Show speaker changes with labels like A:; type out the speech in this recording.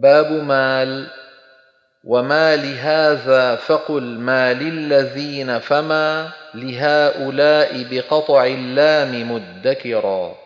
A: باب مال. وما لهذا فقل ما للذين فما لهؤلاء بقطع اللام مدكرا.